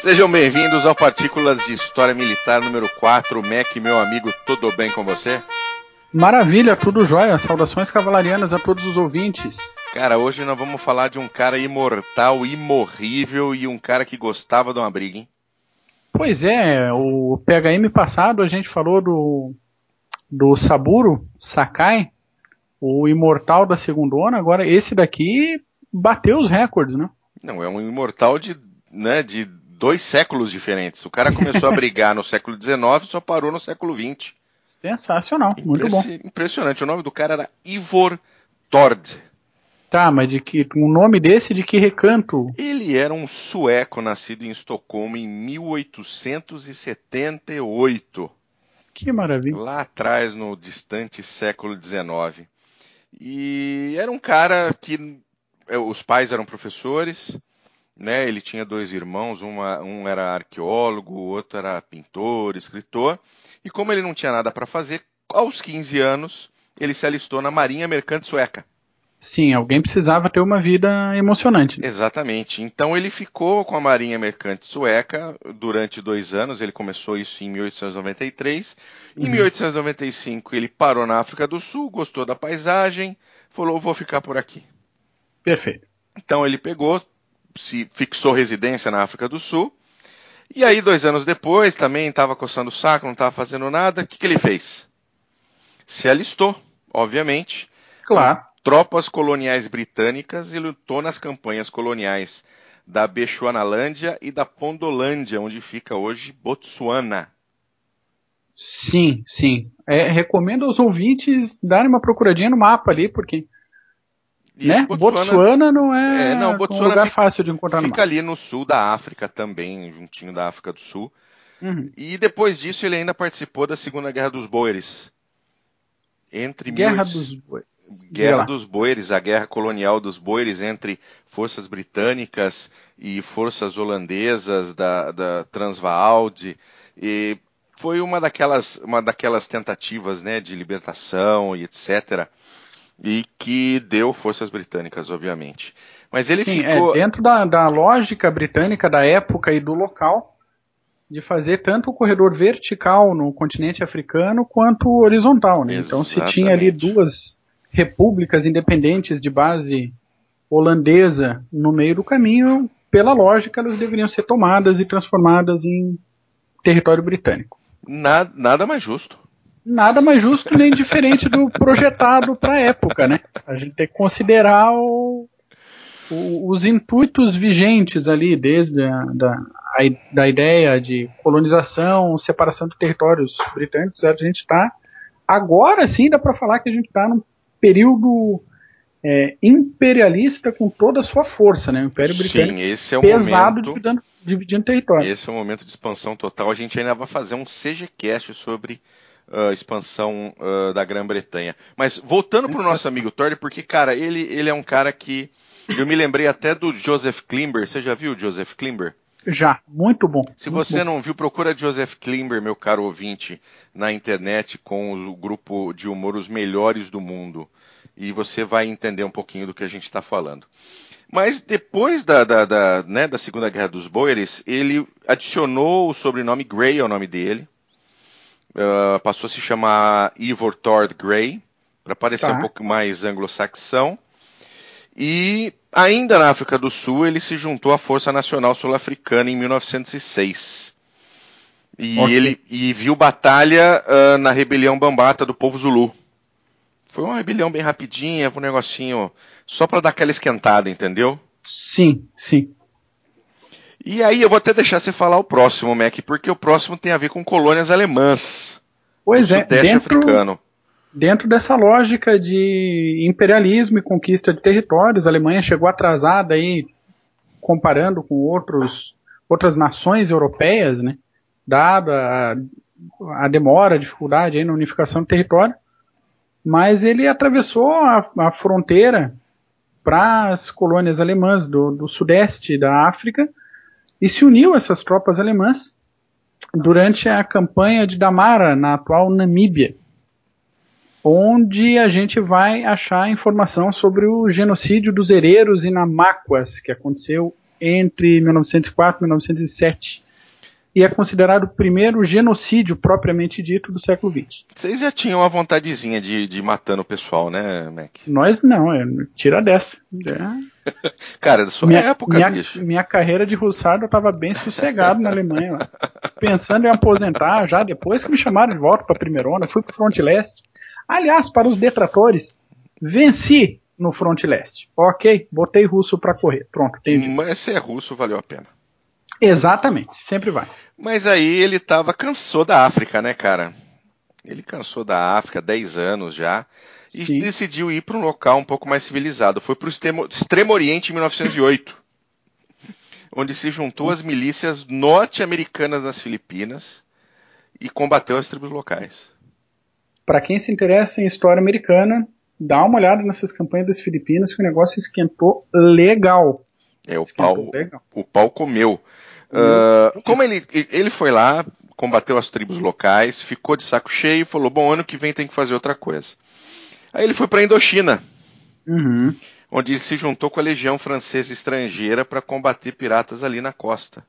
Sejam bem-vindos ao Partículas de História Militar número 4. Mac, meu amigo, tudo bem com você? Maravilha, tudo jóia. Saudações cavalarianas a todos os ouvintes. Cara, hoje nós vamos falar de um cara imortal, imorrível e um cara que gostava de uma briga, hein? Pois é, o PHM passado a gente falou do, do Saburo Sakai, o imortal da segundona, agora esse daqui bateu os recordes, né? Não, é um imortal de, né, de dois séculos diferentes. O cara começou a brigar no século XIX e só parou no século XX. Sensacional, muito bom. Impressionante. O nome do cara era Ivor Tord. Tá, mas de que um nome desse de que recanto? Ele era um sueco nascido em Estocolmo em 1878. Que maravilha. Lá atrás, no distante século XIX. E era um cara que é, os pais eram professores, né? Ele tinha dois irmãos, uma, um era arqueólogo, o outro era pintor, escritor. E como ele não tinha nada para fazer, aos 15 anos ele se alistou na Marinha Mercante Sueca. Sim, alguém precisava ter uma vida emocionante. Exatamente. Então ele ficou com a Marinha Mercante Sueca durante dois anos. Ele começou isso em 1893. Em uhum. 1895 ele parou na África do Sul, gostou da paisagem, falou: vou ficar por aqui. Perfeito. Então ele pegou, se fixou residência na África do Sul. E aí, dois anos depois, também estava coçando o saco, não estava fazendo nada. O que, que ele fez? Se alistou, obviamente. Claro. Tropas coloniais britânicas e lutou nas campanhas coloniais da Bechuanalândia e da Pondolândia, onde fica hoje Botsuana. Sim, sim. É, recomendo aos ouvintes darem uma procuradinha no mapa ali, porque né? Botsuana, Botsuana, não é, é não, Botsuana um lugar fica, fácil de encontrar Fica ali no sul da África também, juntinho da África do Sul. Uhum. E depois disso ele ainda participou da Segunda Guerra dos Boeres. Entre Guerra mil... dos Boeres. Guerra dos Boeres, a guerra colonial dos Boeres entre forças britânicas e forças holandesas da, da Transvaal. E foi uma daquelas, uma daquelas tentativas né, de libertação e etc e que deu forças britânicas, obviamente. Mas ele Sim, ficou. É, dentro da, da lógica britânica da época e do local, de fazer tanto o corredor vertical no continente africano quanto horizontal. Né? Então se tinha ali duas repúblicas independentes de base holandesa no meio do caminho, pela lógica elas deveriam ser tomadas e transformadas em território britânico. Nada, nada mais justo nada mais justo nem diferente do projetado para a época, né? A gente tem que considerar o, o, os intuitos vigentes ali, desde a da, a, da ideia de colonização, separação de territórios britânicos, a gente está agora sim dá para falar que a gente está num período é, imperialista com toda a sua força, né? O Império Britânico Sim, esse é o pesado momento, dividindo, dividindo território. Esse é o momento de expansão total. A gente ainda vai fazer um CGCast sobre uh, expansão uh, da Grã-Bretanha. Mas voltando para o nosso amigo Thor, porque, cara, ele, ele é um cara que. Eu me lembrei até do Joseph Klimber. Você já viu o Joseph Klimber? Já, muito bom. Se muito você bom. não viu, procura Joseph Klimber, meu caro ouvinte, na internet com o grupo de humor Os Melhores do Mundo. E você vai entender um pouquinho do que a gente está falando. Mas depois da, da, da, né, da Segunda Guerra dos Boeres, ele adicionou o sobrenome Grey ao nome dele uh, passou a se chamar Ivor Tord Grey, para parecer tá. um pouco mais anglo-saxão. E ainda na África do Sul, ele se juntou à Força Nacional Sul-Africana em 1906. E okay. ele e viu batalha uh, na rebelião Bambata do povo Zulu. Foi uma rebelião bem rapidinha, um negocinho só para dar aquela esquentada, entendeu? Sim, sim. E aí eu vou até deixar você falar o próximo, Mac, porque o próximo tem a ver com colônias alemãs. Pois é, dentro, africano. dentro dessa lógica de imperialismo e conquista de territórios, a Alemanha chegou atrasada aí, comparando com outros, outras nações europeias, né? Dada a, a demora, a dificuldade aí na unificação do território, mas ele atravessou a, a fronteira para as colônias alemãs do, do sudeste da África e se uniu a essas tropas alemãs durante a campanha de Damara, na atual Namíbia, onde a gente vai achar informação sobre o genocídio dos hereiros e namaquas, que aconteceu entre 1904 e 1907 e é considerado o primeiro genocídio propriamente dito do século XX. Vocês já tinham uma vontadezinha de, de ir matando o pessoal, né, Mac? Nós não, é, tira dessa. É. Cara, da sua minha, época, minha, bicho. Minha carreira de russardo eu tava bem sossegado na Alemanha, pensando em aposentar já depois que me chamaram de volta para a primeira onda, fui para o Front Leste. Aliás, para os detratores, venci no Front Leste. Ok, botei russo para correr. Pronto, entendi. Mas se é russo, valeu a pena. Exatamente, sempre vai. Mas aí ele tava cansou da África, né, cara? Ele cansou da África, 10 anos já, e Sim. decidiu ir para um local um pouco mais civilizado. Foi para o Extremo, Extremo Oriente em 1908, onde se juntou às milícias norte-americanas nas Filipinas e combateu as tribos locais. Para quem se interessa em história americana, dá uma olhada nessas campanhas das Filipinas que o negócio esquentou legal. É, o pau, legal. o pau comeu. Uh, como ele, ele foi lá, combateu as tribos locais, ficou de saco cheio e falou: bom, ano que vem tem que fazer outra coisa. Aí ele foi para a Indochina, uhum. onde ele se juntou com a legião francesa estrangeira para combater piratas ali na costa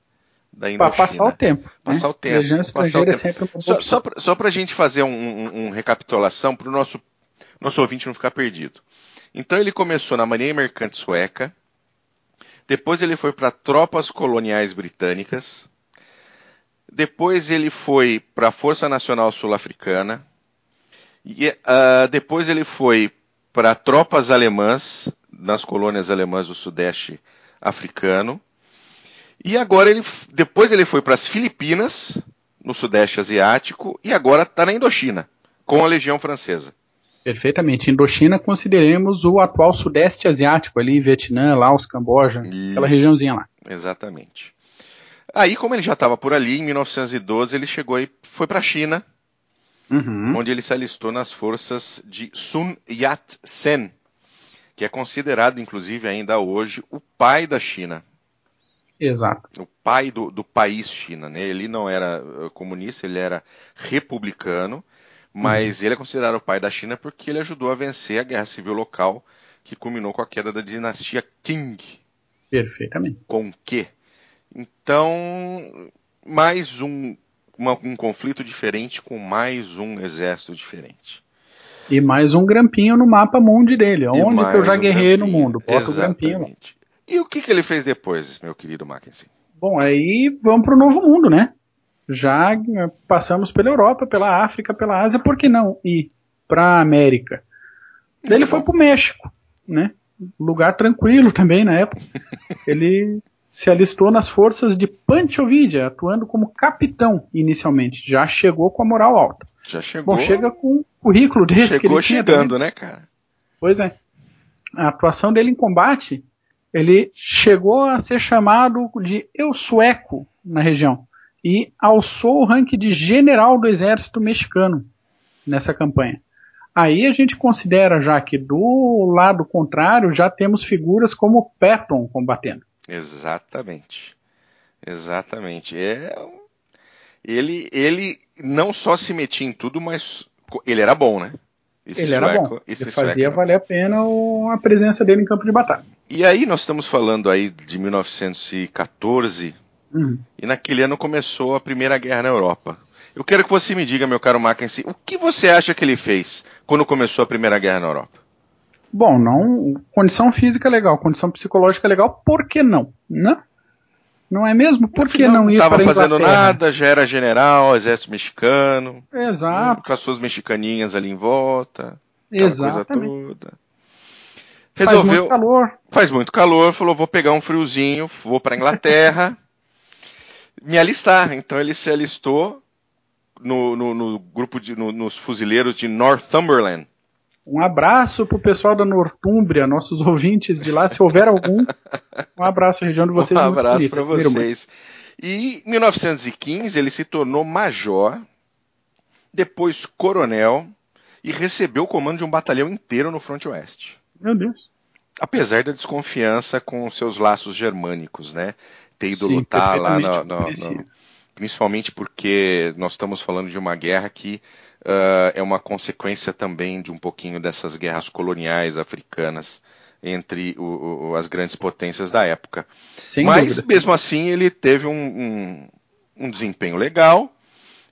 da Indochina. Para passar o tempo. Passar né? o tempo. Legião estrangeira é sempre uma Só, só, pra, só pra gente fazer um, um, um recapitulação para o nosso, nosso ouvinte não ficar perdido. Então ele começou na Marinha Mercante Sueca, depois ele foi para tropas coloniais britânicas. Depois ele foi para a Força Nacional Sul-Africana. E uh, depois ele foi para tropas alemãs nas colônias alemãs do Sudeste africano. E agora ele, depois ele foi para as Filipinas, no Sudeste Asiático, e agora está na Indochina, com a Legião Francesa. Perfeitamente. Indochina consideremos o atual Sudeste Asiático, ali, Vietnã, Laos, Camboja, Isso. aquela regiãozinha lá. Exatamente. Aí, como ele já estava por ali, em 1912 ele chegou e foi para a China, uhum. onde ele se alistou nas forças de Sun Yat-sen, que é considerado, inclusive, ainda hoje, o pai da China. Exato. O pai do, do país China. Né? Ele não era uh, comunista, ele era republicano mas uhum. ele é considerado o pai da China porque ele ajudou a vencer a guerra civil local que culminou com a queda da dinastia Qing. Perfeitamente. Com que? Então, mais um, uma, um conflito diferente com mais um exército diferente. E mais um grampinho no mapa mundi dele. Onde que eu já um guerrei no mundo? Bota Exatamente. o grampinho. E o que, que ele fez depois, meu querido Mackenzie? Bom, aí vamos para o novo mundo, né? já eh, passamos pela Europa, pela África, pela Ásia, por que não ir para a América? Daí ele foi para o México, né? Lugar tranquilo também na época. Ele se alistou nas forças de Pancho Villa, atuando como capitão inicialmente. Já chegou com a moral alta. Já chegou. Bom, chega com o currículo desse chegou que chegando, né, cara? Pois é. A atuação dele em combate, ele chegou a ser chamado de eu sueco na região e alçou o ranking de general do exército mexicano nessa campanha. Aí a gente considera já que do lado contrário já temos figuras como Patton combatendo. Exatamente. Exatamente. É ele ele não só se metia em tudo, mas ele era bom, né? Esse ele sueco, era bom. Ele fazia valer a pena a presença dele em campo de batalha. E aí nós estamos falando aí de 1914, Uhum. E naquele ano começou a Primeira Guerra na Europa. Eu quero que você me diga, meu caro Mackenzie, o que você acha que ele fez quando começou a Primeira Guerra na Europa? Bom, não. Condição física legal, condição psicológica legal, por que não? Não? Não é mesmo? Por que não, não ir para Não estava fazendo nada, já era general, exército mexicano. Exato. Com as suas mexicaninhas ali em volta. Exato. Coisa toda. Resolveu, faz muito calor. Faz muito calor, falou, vou pegar um friozinho, vou para Inglaterra. me alistar. Então ele se alistou no, no, no grupo de, no, nos fuzileiros de Northumberland. Um abraço pro pessoal da Nortúmbria, nossos ouvintes de lá, se houver algum. Um abraço, região de vocês. Um abraço para vocês. E em 1915 ele se tornou major, depois coronel e recebeu o comando de um batalhão inteiro no fronte oeste. Meu Deus. Apesar da desconfiança com seus laços germânicos, né? ter ido Sim, lutar lá no, no, no, principalmente porque nós estamos falando de uma guerra que uh, é uma consequência também de um pouquinho dessas guerras coloniais africanas entre o, o, as grandes potências da época. Sem Mas, dúvida, mesmo assim, ele teve um, um, um desempenho legal.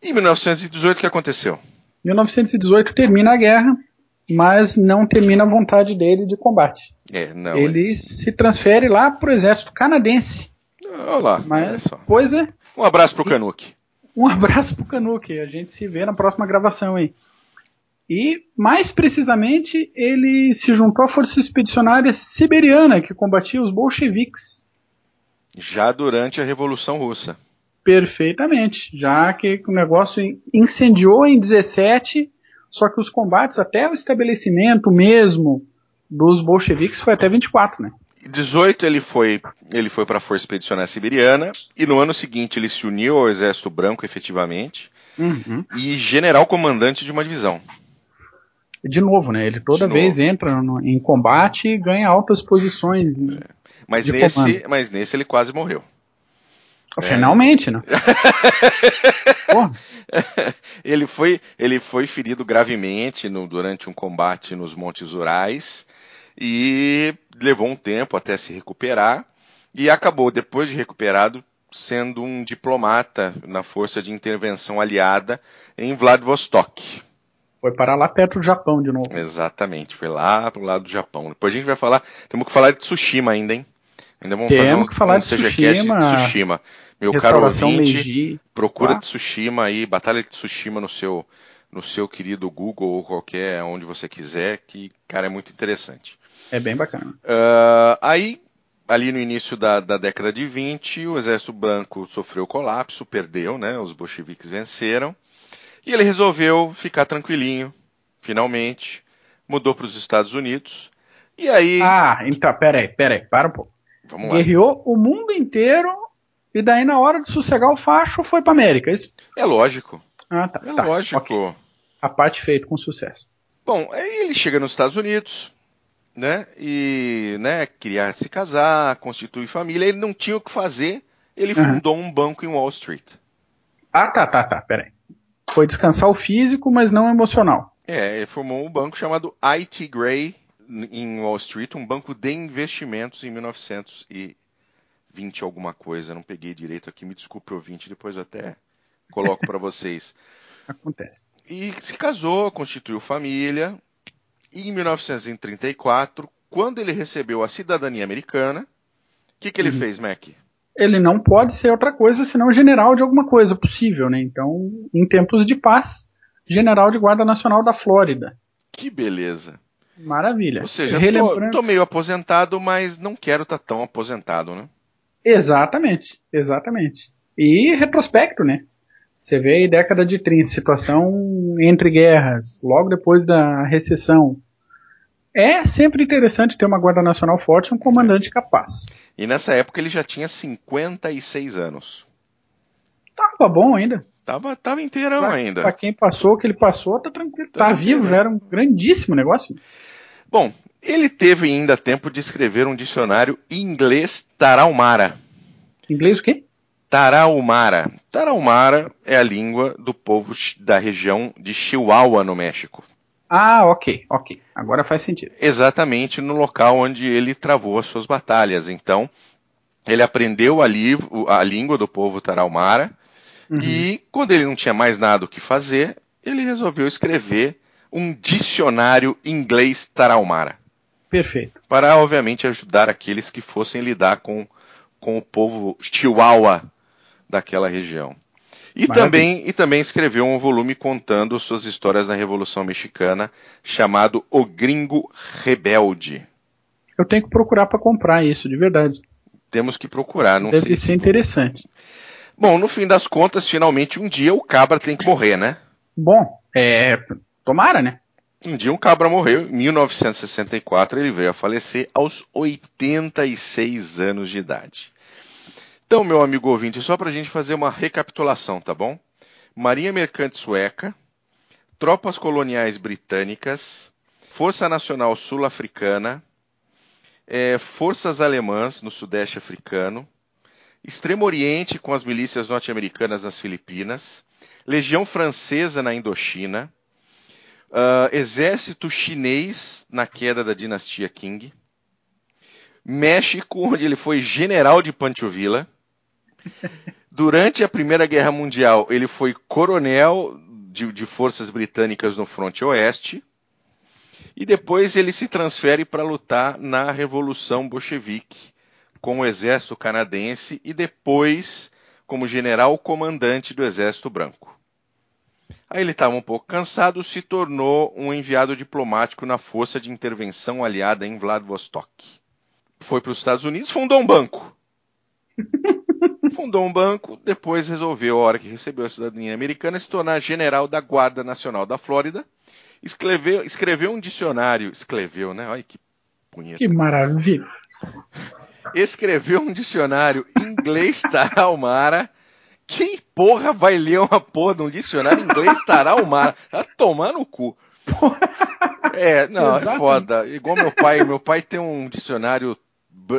E em 1918, o que aconteceu? 1918 termina a guerra, mas não termina a vontade dele de combate. É, não, ele é. se transfere lá para o exército canadense. Olha lá, mas, olha. Pois é. Um abraço pro Canuck. Um abraço pro Canuck. A gente se vê na próxima gravação aí. E, mais precisamente, ele se juntou à força expedicionária siberiana que combatia os bolcheviques. Já durante a Revolução Russa. Perfeitamente. Já que o negócio incendiou em 17, só que os combates até o estabelecimento mesmo dos bolcheviques foi até 24, né? 18 ele foi ele foi para a força expedicionária siberiana e no ano seguinte ele se uniu ao exército branco efetivamente uhum. e general comandante de uma divisão de novo, né? Ele toda vez entra no, em combate e ganha altas posições. É. Mas, nesse, mas nesse ele quase morreu. Oh, finalmente, é. né? ele, foi, ele foi ferido gravemente no, durante um combate nos Montes Urais e levou um tempo até se recuperar e acabou, depois de recuperado, sendo um diplomata na força de intervenção aliada em Vladivostok. Foi parar lá perto do Japão de novo. Exatamente, foi lá pro lado do Japão. Depois a gente vai falar, temos que falar de Tsushima ainda, hein? Ainda vamos temos fazer um, que falar um de, Tsushima, de Tsushima. Meu caro ouvinte, Meiji, procura tá? Tsushima aí, Batalha de Tsushima no seu, no seu querido Google ou qualquer, onde você quiser, que, cara, é muito interessante. É bem bacana. Uh, aí, ali no início da, da década de 20, o Exército Branco sofreu colapso, perdeu, né? Os bolcheviques venceram. E ele resolveu ficar tranquilinho, finalmente, mudou para os Estados Unidos. E aí. Ah, então, peraí, peraí, para um pouco. Vamos lá. Guerreou o mundo inteiro e daí, na hora de sossegar o facho, foi para América, é isso? É lógico. Ah, tá. É tá, lógico. Okay. A parte feita com sucesso. Bom, aí ele chega nos Estados Unidos, né? E, né, queria se casar, constituir família. Ele não tinha o que fazer. Ele uhum. fundou um banco em Wall Street. Ah, tá, tá, tá. Peraí. Foi descansar o físico, mas não emocional. É, ele formou um banco chamado IT Gray em Wall Street, um banco de investimentos em 1920 alguma coisa. Não peguei direito aqui, me desculpe ouvinte, depois eu até coloco para vocês. Acontece. E se casou, constituiu família. E em 1934, quando ele recebeu a cidadania americana, o que, que ele uhum. fez, Mac? ele não pode ser outra coisa senão general de alguma coisa possível, né? Então, em tempos de paz, general de guarda nacional da Flórida. Que beleza. Maravilha. Ou seja, Relembrando... tô, tô meio aposentado, mas não quero estar tá tão aposentado, né? Exatamente, exatamente. E retrospecto, né? Você vê aí década de 30, situação entre guerras, logo depois da recessão. É sempre interessante ter uma Guarda Nacional forte e um comandante capaz. E nessa época ele já tinha 56 anos. Tava bom ainda. Tava, tava inteirão pra, ainda. Pra quem passou o que ele passou, tá tranquilo. Tá, tá vivo, já era um grandíssimo negócio. Bom, ele teve ainda tempo de escrever um dicionário inglês tarahumara. Inglês o quê? Tarahumara. Tarahumara é a língua do povo da região de Chihuahua, no México. Ah, ok, ok. Agora faz sentido. Exatamente no local onde ele travou as suas batalhas. Então, ele aprendeu a, a língua do povo tarahumara uhum. e, quando ele não tinha mais nada o que fazer, ele resolveu escrever um dicionário inglês tarahumara. Perfeito. Para, obviamente, ajudar aqueles que fossem lidar com, com o povo chihuahua daquela região. E também, e também escreveu um volume contando suas histórias na Revolução Mexicana, chamado O Gringo Rebelde. Eu tenho que procurar para comprar isso, de verdade. Temos que procurar, não Deve sei. ser se... interessante. Bom, no fim das contas, finalmente um dia o cabra tem que morrer, né? Bom, é. Tomara, né? Um dia um cabra morreu, em 1964 ele veio a falecer aos 86 anos de idade. Então, meu amigo ouvinte, só para a gente fazer uma recapitulação, tá bom? Marinha Mercante Sueca, Tropas Coloniais Britânicas, Força Nacional Sul-Africana, é, Forças Alemãs no Sudeste Africano, Extremo Oriente com as milícias norte-americanas nas Filipinas, Legião Francesa na Indochina, Uh, exército chinês na queda da dinastia Qing. México, onde ele foi general de Pancho Villa. Durante a Primeira Guerra Mundial, ele foi coronel de, de forças britânicas no fronte oeste. E depois ele se transfere para lutar na Revolução Bolchevique com o exército canadense e depois como general comandante do Exército Branco. Aí ele estava um pouco cansado, se tornou um enviado diplomático na Força de Intervenção Aliada em Vladivostok. Foi para os Estados Unidos, fundou um banco. fundou um banco, depois resolveu, a hora que recebeu a cidadania americana, se tornar general da Guarda Nacional da Flórida. Escreveu, escreveu um dicionário. Escreveu, né? Olha que punheta. Que maravilha. Escreveu um dicionário inglês tarahumara quem porra vai ler uma porra de um dicionário inglês tarahumara? Tá tomando no cu. É, não, é foda. Igual meu pai. Meu pai tem um dicionário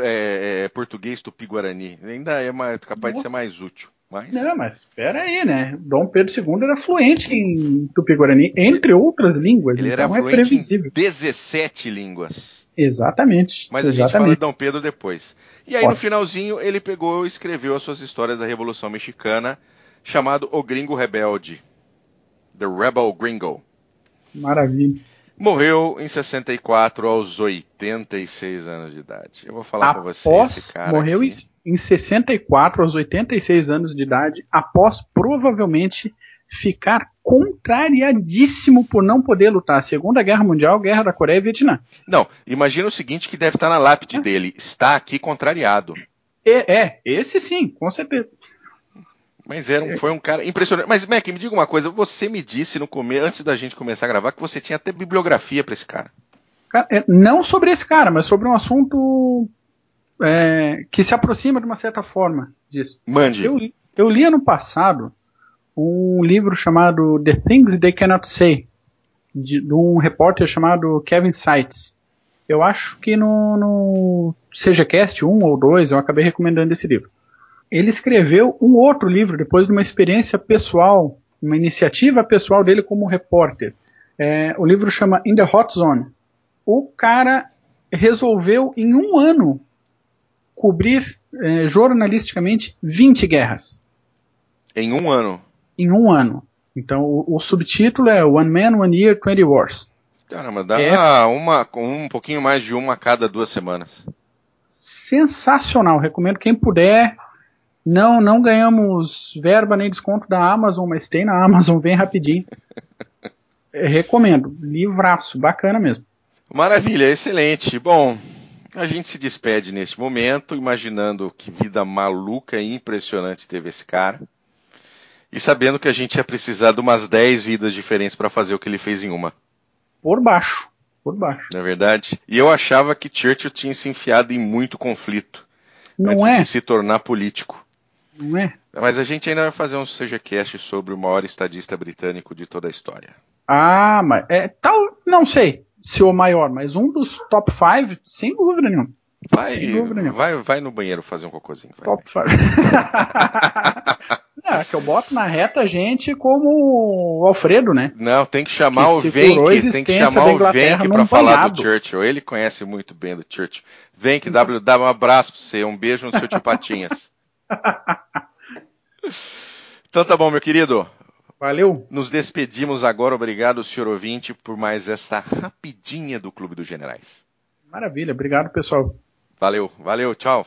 é, é, português tupi-guarani. Ainda é mais, capaz Nossa. de ser mais útil. Mas... Não, mas espera aí, né? Dom Pedro II era fluente em tupi-guarani, entre outras línguas. Ele então era é fluente previsível. em 17 línguas. Exatamente. Mas exatamente. a gente fala de Dom Pedro depois. E aí, Ótimo. no finalzinho, ele pegou e escreveu as suas histórias da Revolução Mexicana, chamado O Gringo Rebelde. The Rebel Gringo. Maravilha. Morreu em 64 aos 86 anos de idade. Eu vou falar para você esse cara. Morreu aqui. em 64 aos 86 anos de idade, após provavelmente ficar contrariadíssimo por não poder lutar. Segunda Guerra Mundial, Guerra da Coreia e Vietnã. Não, imagina o seguinte que deve estar na lápide é. dele. Está aqui contrariado. É, é, esse sim, com certeza. Mas era um, foi um cara impressionante. Mas, Mac, me diga uma coisa. Você me disse no começo, antes da gente começar a gravar, que você tinha até bibliografia para esse cara. É, não sobre esse cara, mas sobre um assunto é, que se aproxima de uma certa forma disso. Mande. Eu, eu li ano passado um livro chamado The Things They Cannot Say, de, de um repórter chamado Kevin Seitz. Eu acho que no, no CGCast 1 ou 2 eu acabei recomendando esse livro ele escreveu um outro livro depois de uma experiência pessoal, uma iniciativa pessoal dele como repórter. É, o livro chama In the Hot Zone. O cara resolveu em um ano cobrir é, jornalisticamente 20 guerras. Em um ano? Em um ano. Então o, o subtítulo é One Man, One Year, 20 Wars. Caramba, dá é, uma, um pouquinho mais de uma a cada duas semanas. Sensacional. Recomendo quem puder não, não ganhamos verba nem desconto da Amazon, mas tem na Amazon, vem rapidinho. É, recomendo, livraço, bacana mesmo. Maravilha, excelente. Bom, a gente se despede neste momento, imaginando que vida maluca e impressionante teve esse cara. E sabendo que a gente ia precisar de umas 10 vidas diferentes para fazer o que ele fez em uma. Por baixo. Por baixo. Não é verdade? E eu achava que Churchill tinha se enfiado em muito conflito. Não antes é? de se tornar político. Não é? Mas a gente ainda vai fazer um CGCast sobre o maior estadista britânico de toda a história. Ah, mas é tal, não sei se o maior, mas um dos top 5, sem dúvida nenhuma. Vai, sem dúvida nenhuma. vai, vai no banheiro fazer um cocôzinho. Vai. Top 5. é, que eu boto na reta gente como o Alfredo, né? Não, tem que chamar que o Venk, tem que chamar o Venk para falar do Churchill. Ele conhece muito bem do Churchill. Venk, então. dá um abraço pra você, um beijo no seu tio Patinhas. então tá bom, meu querido. Valeu. Nos despedimos agora. Obrigado, senhor ouvinte, por mais essa rapidinha do Clube dos Generais. Maravilha. Obrigado, pessoal. Valeu, valeu, tchau.